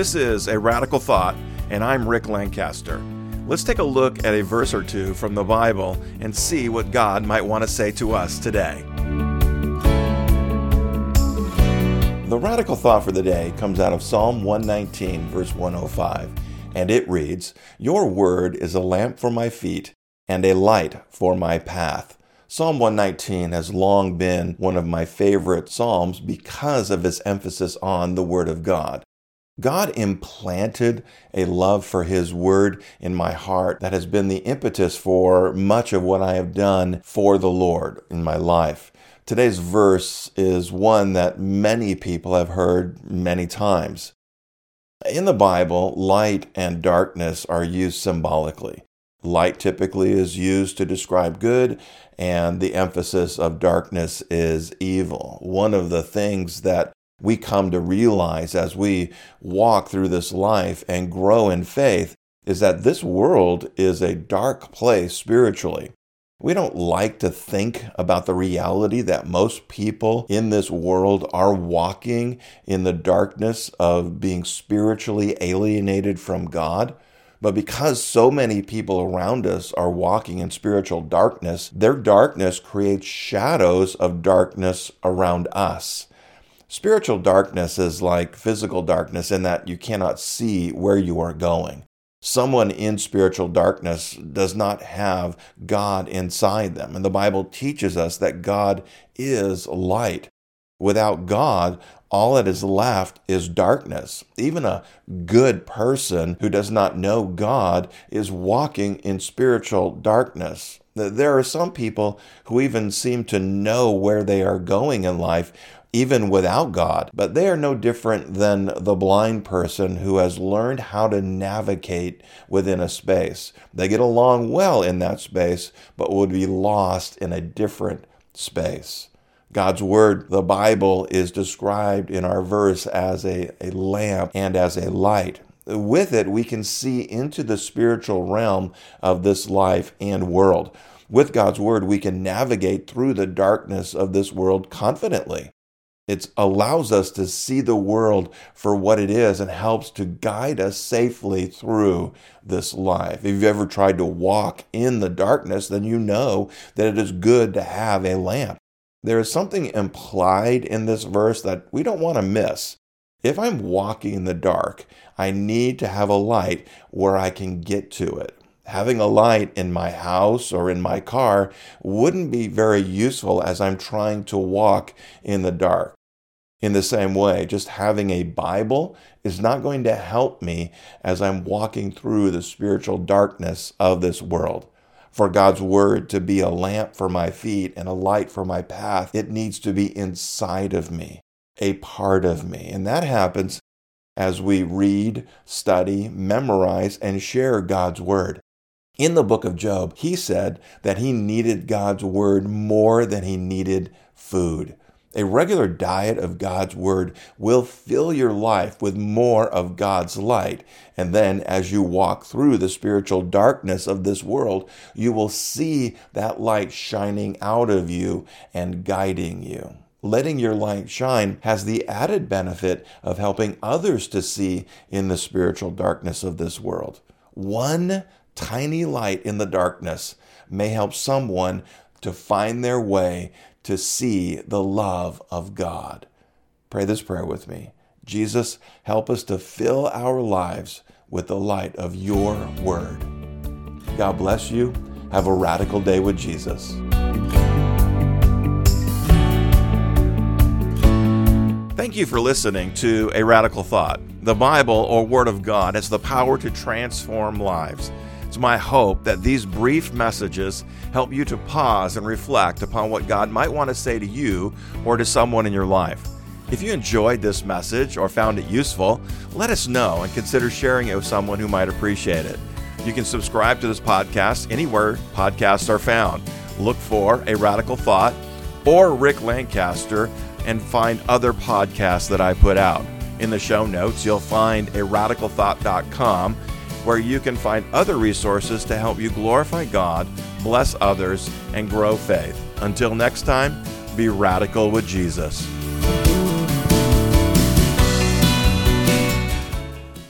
This is A Radical Thought, and I'm Rick Lancaster. Let's take a look at a verse or two from the Bible and see what God might want to say to us today. The radical thought for the day comes out of Psalm 119, verse 105, and it reads Your word is a lamp for my feet and a light for my path. Psalm 119 has long been one of my favorite Psalms because of its emphasis on the Word of God. God implanted a love for His Word in my heart that has been the impetus for much of what I have done for the Lord in my life. Today's verse is one that many people have heard many times. In the Bible, light and darkness are used symbolically. Light typically is used to describe good, and the emphasis of darkness is evil. One of the things that we come to realize as we walk through this life and grow in faith is that this world is a dark place spiritually. We don't like to think about the reality that most people in this world are walking in the darkness of being spiritually alienated from God. But because so many people around us are walking in spiritual darkness, their darkness creates shadows of darkness around us. Spiritual darkness is like physical darkness in that you cannot see where you are going. Someone in spiritual darkness does not have God inside them. And the Bible teaches us that God is light. Without God, all that is left is darkness. Even a good person who does not know God is walking in spiritual darkness. There are some people who even seem to know where they are going in life, even without God. But they are no different than the blind person who has learned how to navigate within a space. They get along well in that space, but would be lost in a different space. God's Word, the Bible, is described in our verse as a, a lamp and as a light. With it, we can see into the spiritual realm of this life and world. With God's Word, we can navigate through the darkness of this world confidently. It allows us to see the world for what it is and helps to guide us safely through this life. If you've ever tried to walk in the darkness, then you know that it is good to have a lamp. There is something implied in this verse that we don't want to miss. If I'm walking in the dark, I need to have a light where I can get to it having a light in my house or in my car wouldn't be very useful as I'm trying to walk in the dark. In the same way, just having a Bible is not going to help me as I'm walking through the spiritual darkness of this world. For God's word to be a lamp for my feet and a light for my path, it needs to be inside of me, a part of me. And that happens as we read, study, memorize, and share God's word. In the book of Job, he said that he needed God's word more than he needed food. A regular diet of God's Word will fill your life with more of God's light. And then, as you walk through the spiritual darkness of this world, you will see that light shining out of you and guiding you. Letting your light shine has the added benefit of helping others to see in the spiritual darkness of this world. One tiny light in the darkness may help someone to find their way to see the love of God. Pray this prayer with me. Jesus, help us to fill our lives with the light of your word. God bless you. Have a radical day with Jesus. Thank you for listening to A Radical Thought. The Bible or Word of God has the power to transform lives. It's my hope that these brief messages help you to pause and reflect upon what God might want to say to you or to someone in your life. If you enjoyed this message or found it useful, let us know and consider sharing it with someone who might appreciate it. You can subscribe to this podcast anywhere podcasts are found. Look for A Radical Thought or Rick Lancaster and find other podcasts that I put out. In the show notes, you'll find a radicalthought.com where you can find other resources to help you glorify God, bless others, and grow faith. Until next time, be radical with Jesus.